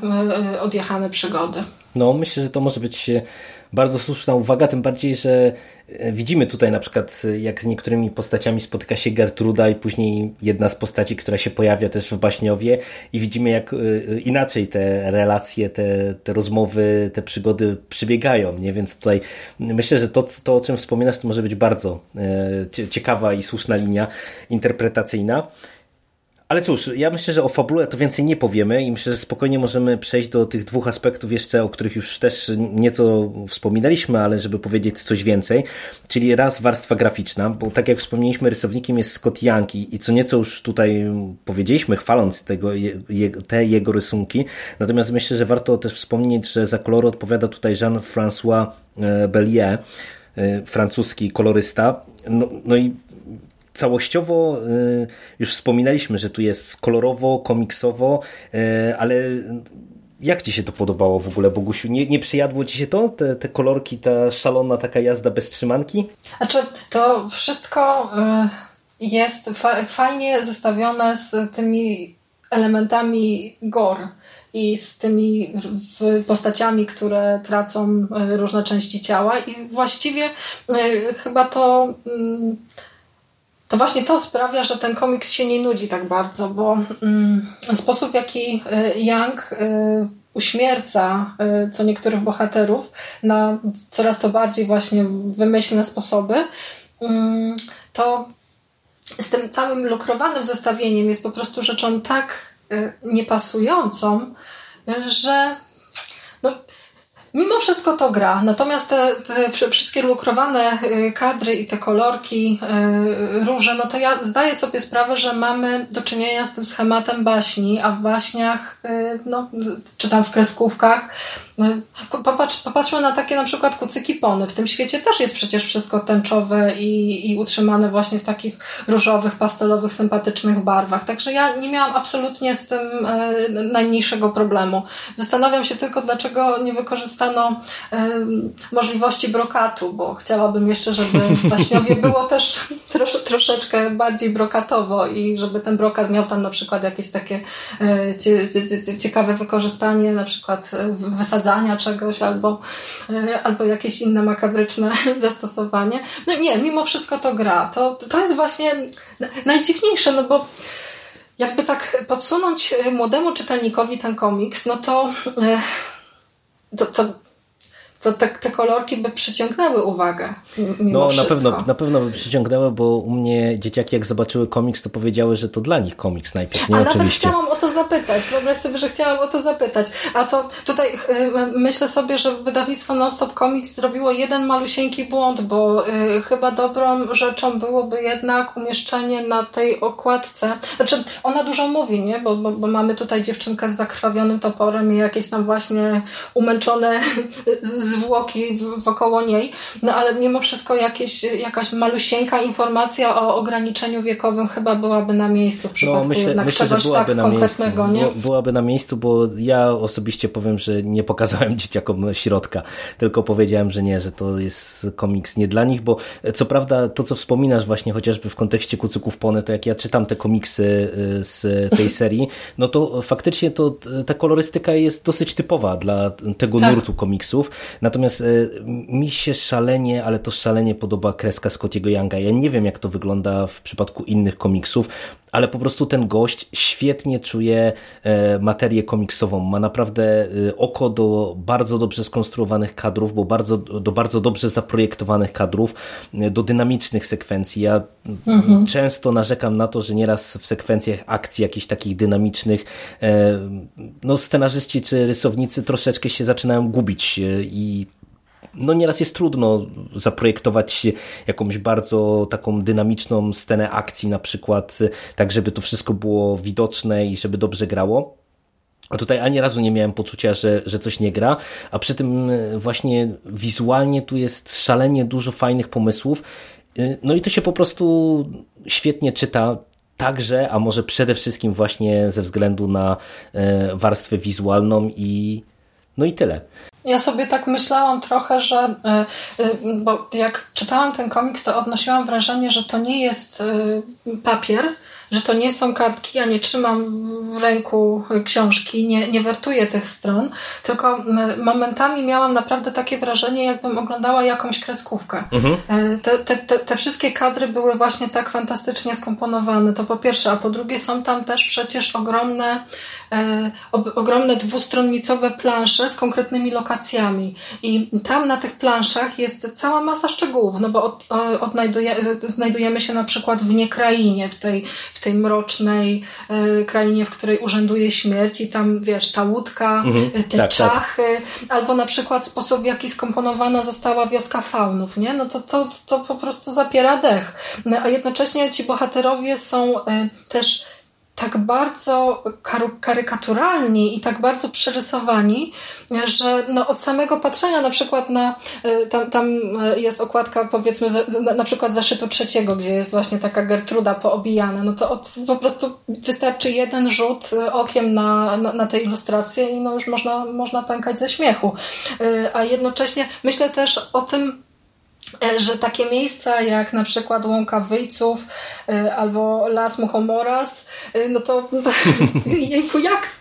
odjechane przygody. No, myślę, że to może być bardzo słuszna uwaga, tym bardziej, że e, widzimy tutaj na przykład, e, jak z niektórymi postaciami spotyka się Gertruda i później jedna z postaci, która się pojawia też w Baśniowie i widzimy, jak e, inaczej te relacje, te, te rozmowy, te przygody przybiegają, nie? Więc tutaj myślę, że to, to, o czym wspominasz, to może być bardzo ciekawa i słuszna linia interpretacyjna. Ale cóż, ja myślę, że o fabule to więcej nie powiemy i myślę, że spokojnie możemy przejść do tych dwóch aspektów jeszcze, o których już też nieco wspominaliśmy, ale żeby powiedzieć coś więcej, czyli raz warstwa graficzna, bo tak jak wspomnieliśmy, rysownikiem jest Scott Young i, co nieco już tutaj powiedzieliśmy, chwaląc tego, je, te jego rysunki, natomiast myślę, że warto też wspomnieć, że za kolory odpowiada tutaj Jean-François e, Bellier, e, francuski kolorysta. No, no i całościowo y, już wspominaliśmy, że tu jest kolorowo, komiksowo, y, ale jak Ci się to podobało w ogóle, Bogusiu? Nie, nie przyjadło Ci się to? Te, te kolorki, ta szalona taka jazda bez trzymanki? Znaczy, to wszystko y, jest fajnie zestawione z tymi elementami gore i z tymi postaciami, które tracą różne części ciała i właściwie chyba to mm, to właśnie to sprawia, że ten komiks się nie nudzi tak bardzo, bo mm, sposób, w jaki y, Young y, uśmierca y, co niektórych bohaterów na coraz to bardziej właśnie wymyślne sposoby, mm, to z tym całym lukrowanym zestawieniem jest po prostu rzeczą tak niepasującą, że no, Mimo wszystko to gra, natomiast te, te wszystkie lukrowane y, kadry i te kolorki, y, róże, no to ja zdaję sobie sprawę, że mamy do czynienia z tym schematem baśni, a w baśniach, y, no, czy tam w kreskówkach, Popatrz, popatrzmy na takie na przykład kucyki pony. W tym świecie też jest przecież wszystko tęczowe i, i utrzymane właśnie w takich różowych, pastelowych, sympatycznych barwach. Także ja nie miałam absolutnie z tym e, najmniejszego problemu. Zastanawiam się tylko, dlaczego nie wykorzystano możliwości brokatu, bo chciałabym jeszcze, żeby Waśniowie było też trosz, troszeczkę bardziej brokatowo i żeby ten brokat miał tam na przykład jakieś takie e, cie, cie, ciekawe wykorzystanie, na przykład wysadzanie czegoś albo, e, albo jakieś inne makabryczne zastosowanie. No nie, mimo wszystko to gra. To, to jest właśnie najdziwniejsze, no bo jakby tak podsunąć młodemu czytelnikowi ten komiks, no to, e, to, to to te, te kolorki by przyciągnęły uwagę. no na pewno, na pewno by przyciągnęły, bo u mnie dzieciaki jak zobaczyły komiks, to powiedziały, że to dla nich komiks najpierw, nie A oczywiście. chciałam o to zapytać, wyobraź sobie, że chciałam o to zapytać. A to tutaj y, myślę sobie, że wydawnictwo Nonstop Comics zrobiło jeden malusieńki błąd, bo y, chyba dobrą rzeczą byłoby jednak umieszczenie na tej okładce. Znaczy, ona dużo mówi, nie? Bo, bo, bo mamy tutaj dziewczynkę z zakrwawionym toporem i jakieś tam właśnie umęczone zwłoki wokoło niej, no ale mimo wszystko jakieś, jakaś malusieńka informacja o ograniczeniu wiekowym chyba byłaby na miejscu w przypadku no, myślę, jednak myślę, czegoś że byłaby tak na konkretnego, miejscu. nie? Byłaby na miejscu, bo ja osobiście powiem, że nie pokazałem dzieciakom środka, tylko powiedziałem, że nie, że to jest komiks nie dla nich, bo co prawda to, co wspominasz właśnie chociażby w kontekście Kucyków Pony, to jak ja czytam te komiksy y, z tej serii, no to faktycznie to ta kolorystyka jest dosyć typowa dla tego tak. nurtu komiksów, Natomiast mi się szalenie, ale to szalenie podoba kreska Scottiego Younga. Ja nie wiem, jak to wygląda w przypadku innych komiksów, ale po prostu ten gość świetnie czuje materię komiksową. Ma naprawdę oko do bardzo dobrze skonstruowanych kadrów, bo bardzo, do bardzo dobrze zaprojektowanych kadrów, do dynamicznych sekwencji. Ja mhm. często narzekam na to, że nieraz w sekwencjach akcji jakichś takich dynamicznych no scenarzyści czy rysownicy troszeczkę się zaczynają gubić i no nieraz jest trudno zaprojektować jakąś bardzo taką dynamiczną scenę akcji na przykład, tak żeby to wszystko było widoczne i żeby dobrze grało. A tutaj ani razu nie miałem poczucia, że, że coś nie gra, a przy tym właśnie wizualnie tu jest szalenie dużo fajnych pomysłów. No i to się po prostu świetnie czyta także, a może przede wszystkim właśnie ze względu na warstwę wizualną i no i tyle. Ja sobie tak myślałam trochę, że e, e, bo jak czytałam ten komiks, to odnosiłam wrażenie, że to nie jest papier, że to nie są kartki, ja nie trzymam w ręku książki, nie, nie wertuję tych stron, tylko momentami miałam naprawdę takie wrażenie, jakbym oglądała jakąś kreskówkę. Mhm. E, te, te, te, te wszystkie kadry były właśnie tak fantastycznie skomponowane, to po pierwsze, a po drugie są tam też przecież ogromne E, ogromne dwustronnicowe plansze z konkretnymi lokacjami. I tam na tych planszach jest cała masa szczegółów, no bo od, odnajduje, znajdujemy się na przykład w niekrainie, w tej, w tej mrocznej e, krainie, w której urzęduje śmierć i tam, wiesz, ta łódka, mhm, te tak, tak. czachy, tak. albo na przykład sposób, w jaki skomponowana została wioska faunów, nie? No to, to, to po prostu zapiera dech. No, a jednocześnie ci bohaterowie są e, też tak bardzo karykaturalni i tak bardzo przerysowani, że no od samego patrzenia na przykład na, e, tam, tam e, jest okładka powiedzmy na przykład zaszytu trzeciego, gdzie jest właśnie taka Gertruda poobijana, no to od, po prostu wystarczy jeden rzut e, okiem na, na, na tę ilustrację i no już można, można pękać ze śmiechu. A jednocześnie myślę też o tym, że takie miejsca jak na przykład Łąka Wyjców e, albo Las Muchomoras, e, no to, to jejku, jak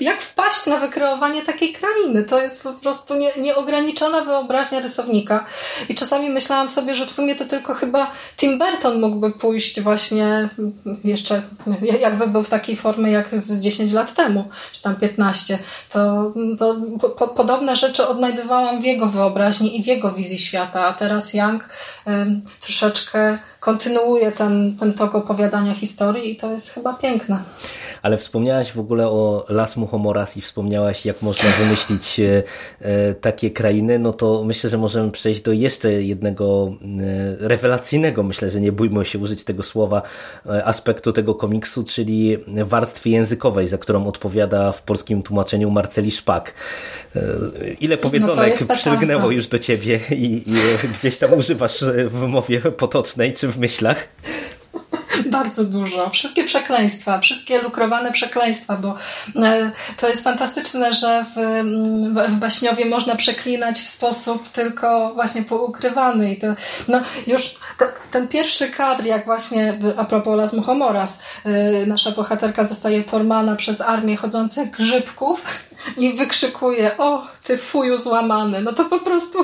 jak wpaść na wykreowanie takiej krainy? To jest po prostu nie, nieograniczona wyobraźnia rysownika. I czasami myślałam sobie, że w sumie to tylko chyba Tim Burton mógłby pójść właśnie jeszcze, jakby był w takiej formie jak z 10 lat temu, czy tam 15. To, to po, podobne rzeczy odnajdywałam w jego wyobraźni i w jego wizji świata, a teraz Young troszeczkę kontynuuje ten, ten tok opowiadania historii i to jest chyba piękne ale wspomniałaś w ogóle o Las Muchomoras i wspomniałaś, jak można wymyślić e, e, takie krainy, no to myślę, że możemy przejść do jeszcze jednego e, rewelacyjnego, myślę, że nie bójmy się użyć tego słowa, aspektu tego komiksu, czyli warstwy językowej, za którą odpowiada w polskim tłumaczeniu Marceli Szpak. Ile powiedzonek no przylgnęło już do ciebie i, i gdzieś tam używasz w mowie potocznej czy w myślach? Bardzo dużo. Wszystkie przekleństwa, wszystkie lukrowane przekleństwa, bo e, to jest fantastyczne, że w, w baśniowie można przeklinać w sposób tylko właśnie poukrywany. I to, no, już ten pierwszy kadr, jak właśnie a propos Las Muchomoras, e, nasza bohaterka zostaje pormana przez armię chodzących grzybków i wykrzykuje, o, ty fuju złamany. No to po prostu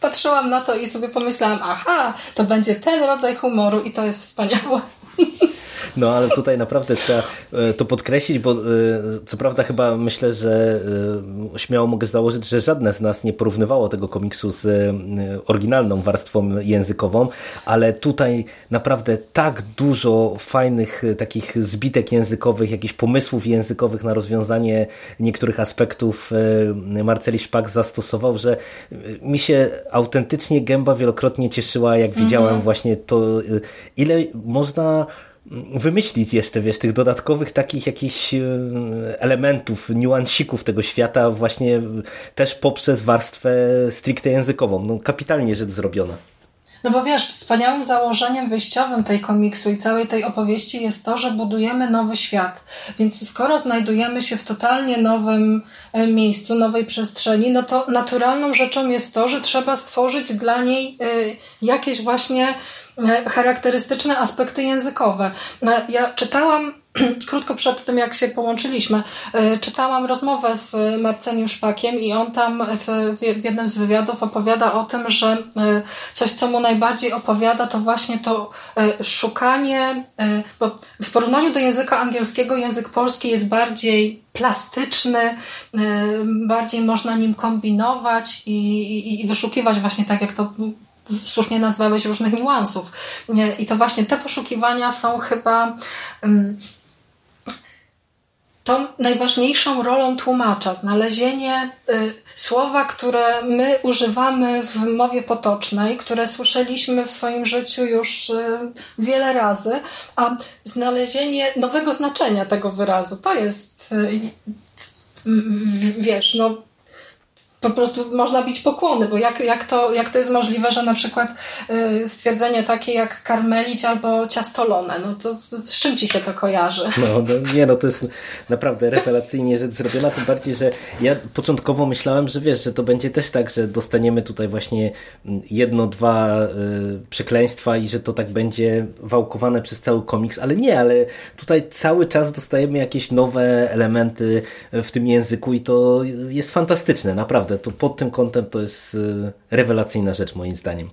patrzyłam na to i sobie pomyślałam, aha, to będzie ten rodzaj humoru i to jest wspaniałe. No ale tutaj naprawdę trzeba e, to podkreślić, bo e, co prawda chyba myślę, że e, śmiało mogę założyć, że żadne z nas nie porównywało tego komiksu z oryginalną warstwą językową, ale tutaj naprawdę tak dużo fajnych takich zbitek językowych, jakichś pomysłów językowych na rozwiązanie niektórych aspektów Marceli Szpak zastosował, że mi się autentycznie gęba wielokrotnie cieszyła, jak widziałem -hmm. właśnie to, ile można wymyślić jeszcze, wiesz, tych dodatkowych takich jakichś e, elementów, niuansików tego świata właśnie też poprzez warstwę stricte językową. No, kapitalnie rzecz zrobiona. No bo wiesz, wspaniałym założeniem wyjściowym tej komiksu i całej tej opowieści jest to, że budujemy nowy świat. Więc skoro znajdujemy się w totalnie nowym e, miejscu, nowej przestrzeni, no to naturalną rzeczą jest to, że trzeba stworzyć dla niej e, jakieś właśnie charakterystyczne aspekty językowe. E, ja czytałam krótko przed tym, jak się połączyliśmy, e, czytałam rozmowę z Marceniem Szpakiem i on tam w, w jednym z wywiadów opowiada o tym, że e, coś, co mu najbardziej opowiada, to właśnie to e, szukanie, bo w porównaniu do języka angielskiego, język polski jest bardziej plastyczny, bardziej można nim kombinować i, i, i wyszukiwać właśnie tak, jak to słusznie nazwałeś różnych niuansów. I to właśnie te poszukiwania są chyba tą najważniejszą rolą tłumacza, znalezienie y, słowa, które my używamy w mowie potocznej, które słyszeliśmy w swoim życiu już y, wiele razy, a znalezienie nowego znaczenia tego wyrazu to jest, y, wiesz, no po prostu można bić pokłony, bo jak, jak, to, jak to jest możliwe, że na przykład y, stwierdzenie takie jak karmelić albo ciastolone, no to, to z czym ci się to kojarzy? No, no, nie no, to jest naprawdę rewelacyjnie rzecz zrobiona, tym bardziej, że ja początkowo myślałem, że wiesz, że to będzie też tak, że dostaniemy tutaj właśnie jedno, dwa y, przekleństwa i że to tak będzie wałkowane przez cały komiks, ale nie, ale tutaj cały czas dostajemy jakieś nowe elementy w tym języku i to jest fantastyczne, naprawdę naprawdę, to pod tym kątem to jest y, rewelacyjna rzecz moim zdaniem.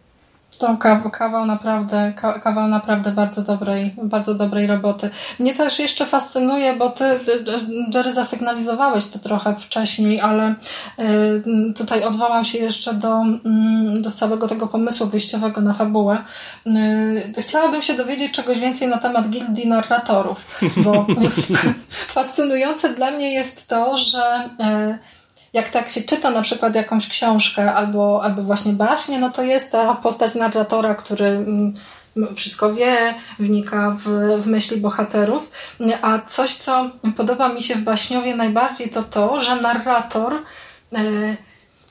To kawał, naprawdę, kawał naprawdę bardzo dobrej, bardzo dobrej roboty. Mnie też jeszcze fascynuje, bo ty, Jerry, zasygnalizowałeś to trochę wcześniej, ale y, tutaj odwołam się jeszcze do, mm, do całego tego pomysłu wyjściowego na fabułę. Y, chciałabym się dowiedzieć czegoś więcej na temat gildii narratorów, bo fascynujące dla mnie jest to, że jak tak się czyta na przykład jakąś książkę albo, albo właśnie baśnie, no to jest ta postać narratora, który mm, wszystko wie, wnika w, w myśli bohaterów. A coś, co podoba mi się w baśniowie najbardziej, to to, że narrator e,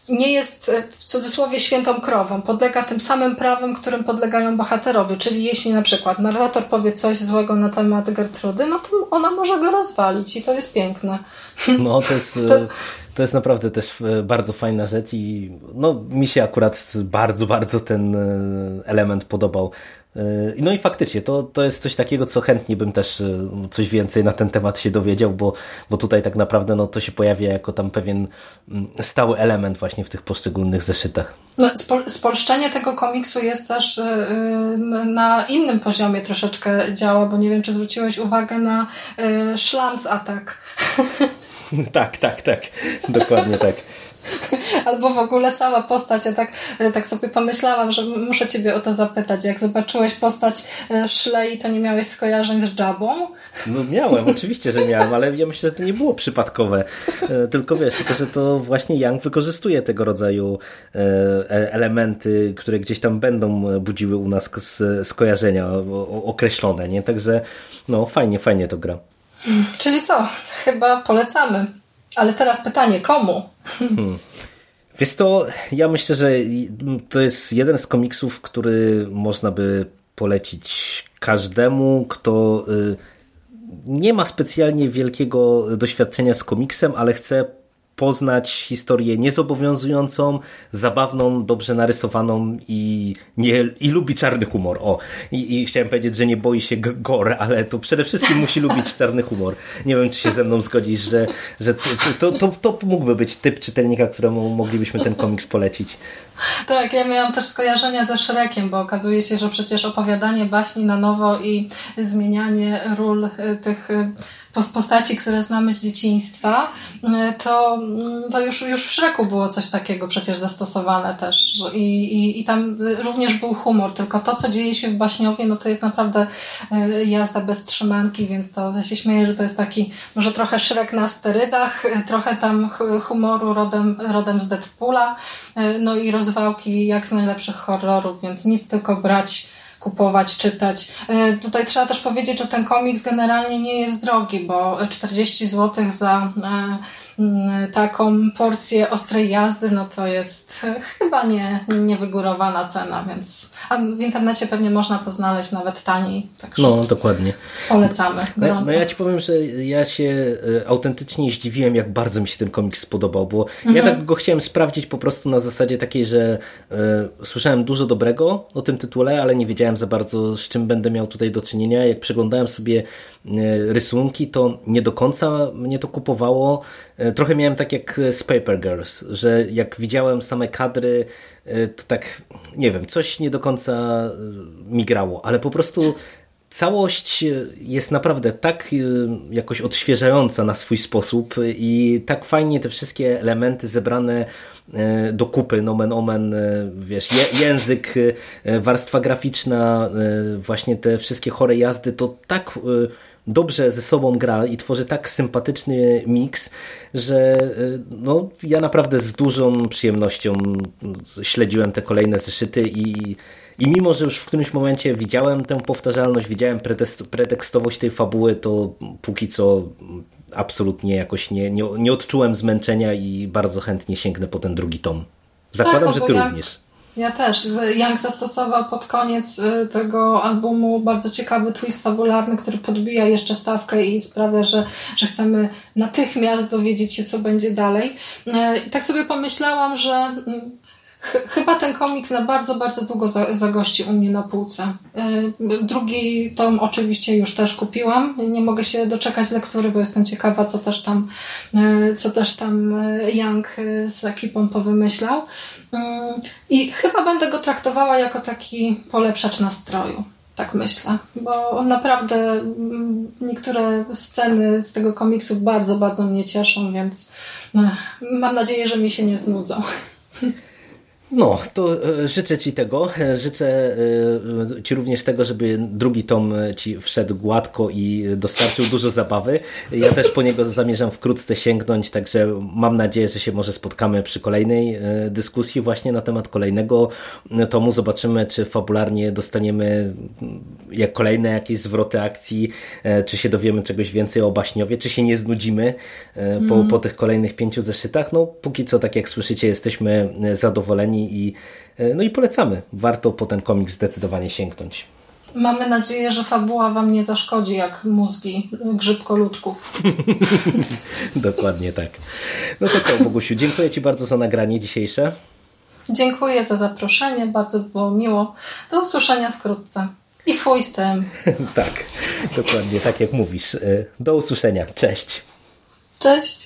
nie jest e, w cudzysłowie świętą krową. Podlega tym samym prawom, którym podlegają bohaterowie. Czyli jeśli na przykład narrator powie coś złego na temat Gertrudy, no to ona może go rozwalić i to jest piękne. No, to jest... to e, to jest naprawdę też e, bardzo fajna rzecz i no, mi się akurat bardzo, bardzo ten e, element podobał. E, no i faktycznie, to, to jest coś takiego, co chętnie bym też coś więcej na ten temat się dowiedział, bo, bo tutaj tak naprawdę no, to się pojawia jako tam pewien mm, stały element właśnie w tych poszczególnych zeszytach. No, spolszczenie tego komiksu jest też na innym poziomie troszeczkę działa, bo nie wiem, czy zwróciłeś uwagę na szlams atak. tak, tak, tak. Dokładnie tak. Albo w ogóle cała postać. Ja tak, tak sobie pomyślałam, że muszę Ciebie o to zapytać. Jak zobaczyłeś postać e, Szlei, to nie miałeś skojarzeń z Jabą? No miałem, oczywiście, że miałem, ale ja myślę, że to nie było przypadkowe. E, tylko wiesz, tylko że to właśnie Young wykorzystuje tego rodzaju e, elementy, które gdzieś tam będą budziły u nas skojarzenia określone, nie? Także no fajnie, fajnie to gra. Czyli co? Chyba polecamy. Ale teraz pytanie, komu? Hmm. Wiesz to, ja myślę, że to jest jeden z komiksów, który można by polecić każdemu, kto y, nie ma specjalnie wielkiego doświadczenia z komiksem, ale chce poznać historię niezobowiązującą, zabawną, dobrze narysowaną i, nie, i lubi czarny humor. O, i, i chciałem powiedzieć, że nie boi się gore, ale to przede wszystkim musi lubić czarny humor. Nie wiem, czy się ze mną zgodzisz, że, że to, to, to mógłby być typ czytelnika, któremu moglibyśmy ten komiks polecić. Tak, ja miałam też skojarzenia ze Shrekiem, bo okazuje się, że przecież opowiadanie baśni na nowo i zmienianie ról y, tych y, postaci, które znamy z dzieciństwa, y, to, mm, to już, już w Szreku było coś takiego przecież zastosowane też. I, i, I tam również był humor, tylko to, co dzieje się w Baśniowie, no to jest naprawdę y, jazda bez trzymanki, więc to ja się śmieję, że to jest taki może trochę Szrek na sterydach, y, trochę tam humoru rodem, rodem z Deadpoola, no i rozwałki jak z najlepszych horrorów, więc nic tylko brać kupować, czytać. E, tutaj trzeba też powiedzieć, że ten komiks generalnie nie jest drogi, bo 40 zł za mm, taką porcję ostrej jazdy, no to jest e, chyba nie, niewygórowana cena, więc a w internecie pewnie można to znaleźć nawet taniej, także No, dokładnie. polecamy No, no ja ci powiem, że ja się e, autentycznie zdziwiłem, jak bardzo mi się ten komiks spodobał, bo ja tak go chciałem sprawdzić po prostu na zasadzie takiej, że e, słyszałem dużo dobrego o tym tytule, ale nie wiedziałem za bardzo, z czym będę miał tutaj do czynienia. Jak przeglądałem sobie rysunki, to nie do końca mnie to kupowało. E, trochę miałem tak jak z Paper Girls, że jak widziałem same kadry, e, to tak, nie wiem, coś nie do końca e, mi grało, ale po prostu Całość jest naprawdę tak jakoś odświeżająca na swój sposób i tak fajnie te wszystkie elementy zebrane do kupy, nomen omen, wiesz, język, warstwa graficzna, właśnie te wszystkie chore jazdy, to tak dobrze ze sobą gra i tworzy tak sympatyczny miks, że y, no, ja naprawdę z dużą przyjemnością śledziłem te kolejne zeszyty i i mimo, że już w którymś momencie widziałem tę powtarzalność, widziałem pretekst, pretekstowość tej fabuły, to póki co absolutnie jakoś nie, nie, nie odczułem zmęczenia i bardzo chętnie sięgnę po ten drugi tom. Zakładam, Tak, że ty ja- również. Ja też. Young zastosował pod koniec y, tego albumu bardzo ciekawy twist fabularny, który podbija jeszcze stawkę i sprawia, że, że chcemy natychmiast dowiedzieć się, co będzie dalej. Y, I tak sobie pomyślałam, że mm, ch- chyba ten komiks na bardzo, bardzo długo za, zagości u mnie na półce. Y, Drugi tom oczywiście już też kupiłam. Nie mogę się doczekać lektury, bo jestem ciekawa, co też tam, y, co też tam y, Young z ekipą powymyślał. I chyba będę go traktowała jako taki polepszacz nastroju. Tak myślę, bo on naprawdę mm, niektóre sceny z tego komiksu bardzo, bardzo mnie cieszą, więc mam nadzieję, że mi się nie znudzą. No, to e, życzę Ci tego. E, Życzę e, Ci również tego, żeby drugi tom Ci wszedł gładko i dostarczył dużo zabawy. Ja też po niego zamierzam wkrótce sięgnąć, także mam nadzieję, że się może spotkamy przy kolejnej dyskusji właśnie na temat kolejnego tomu. Zobaczymy, czy fabularnie dostaniemy mm, jak kolejne jakieś zwroty akcji, czy się dowiemy czegoś więcej o Baśniowie, czy się nie znudzimy po, po tych kolejnych pięciu zeszytach. No, póki co, tak jak słyszycie, jesteśmy e, zadowoleni i, e, no i polecamy. Warto po ten komiks zdecydowanie sięgnąć. Mamy nadzieję, że fabuła Wam nie zaszkodzi jak mózgi grzybkoludków. Dokładnie tak. No to co, Bogusiu, dziękuję Ci bardzo za nagranie dzisiejsze. Dziękuję za zaproszenie, bardzo było miło. Do usłyszenia wkrótce. I fuj z tym. tak, dokładnie tak jak mówisz. E, Do usłyszenia. Cześć. Cześć!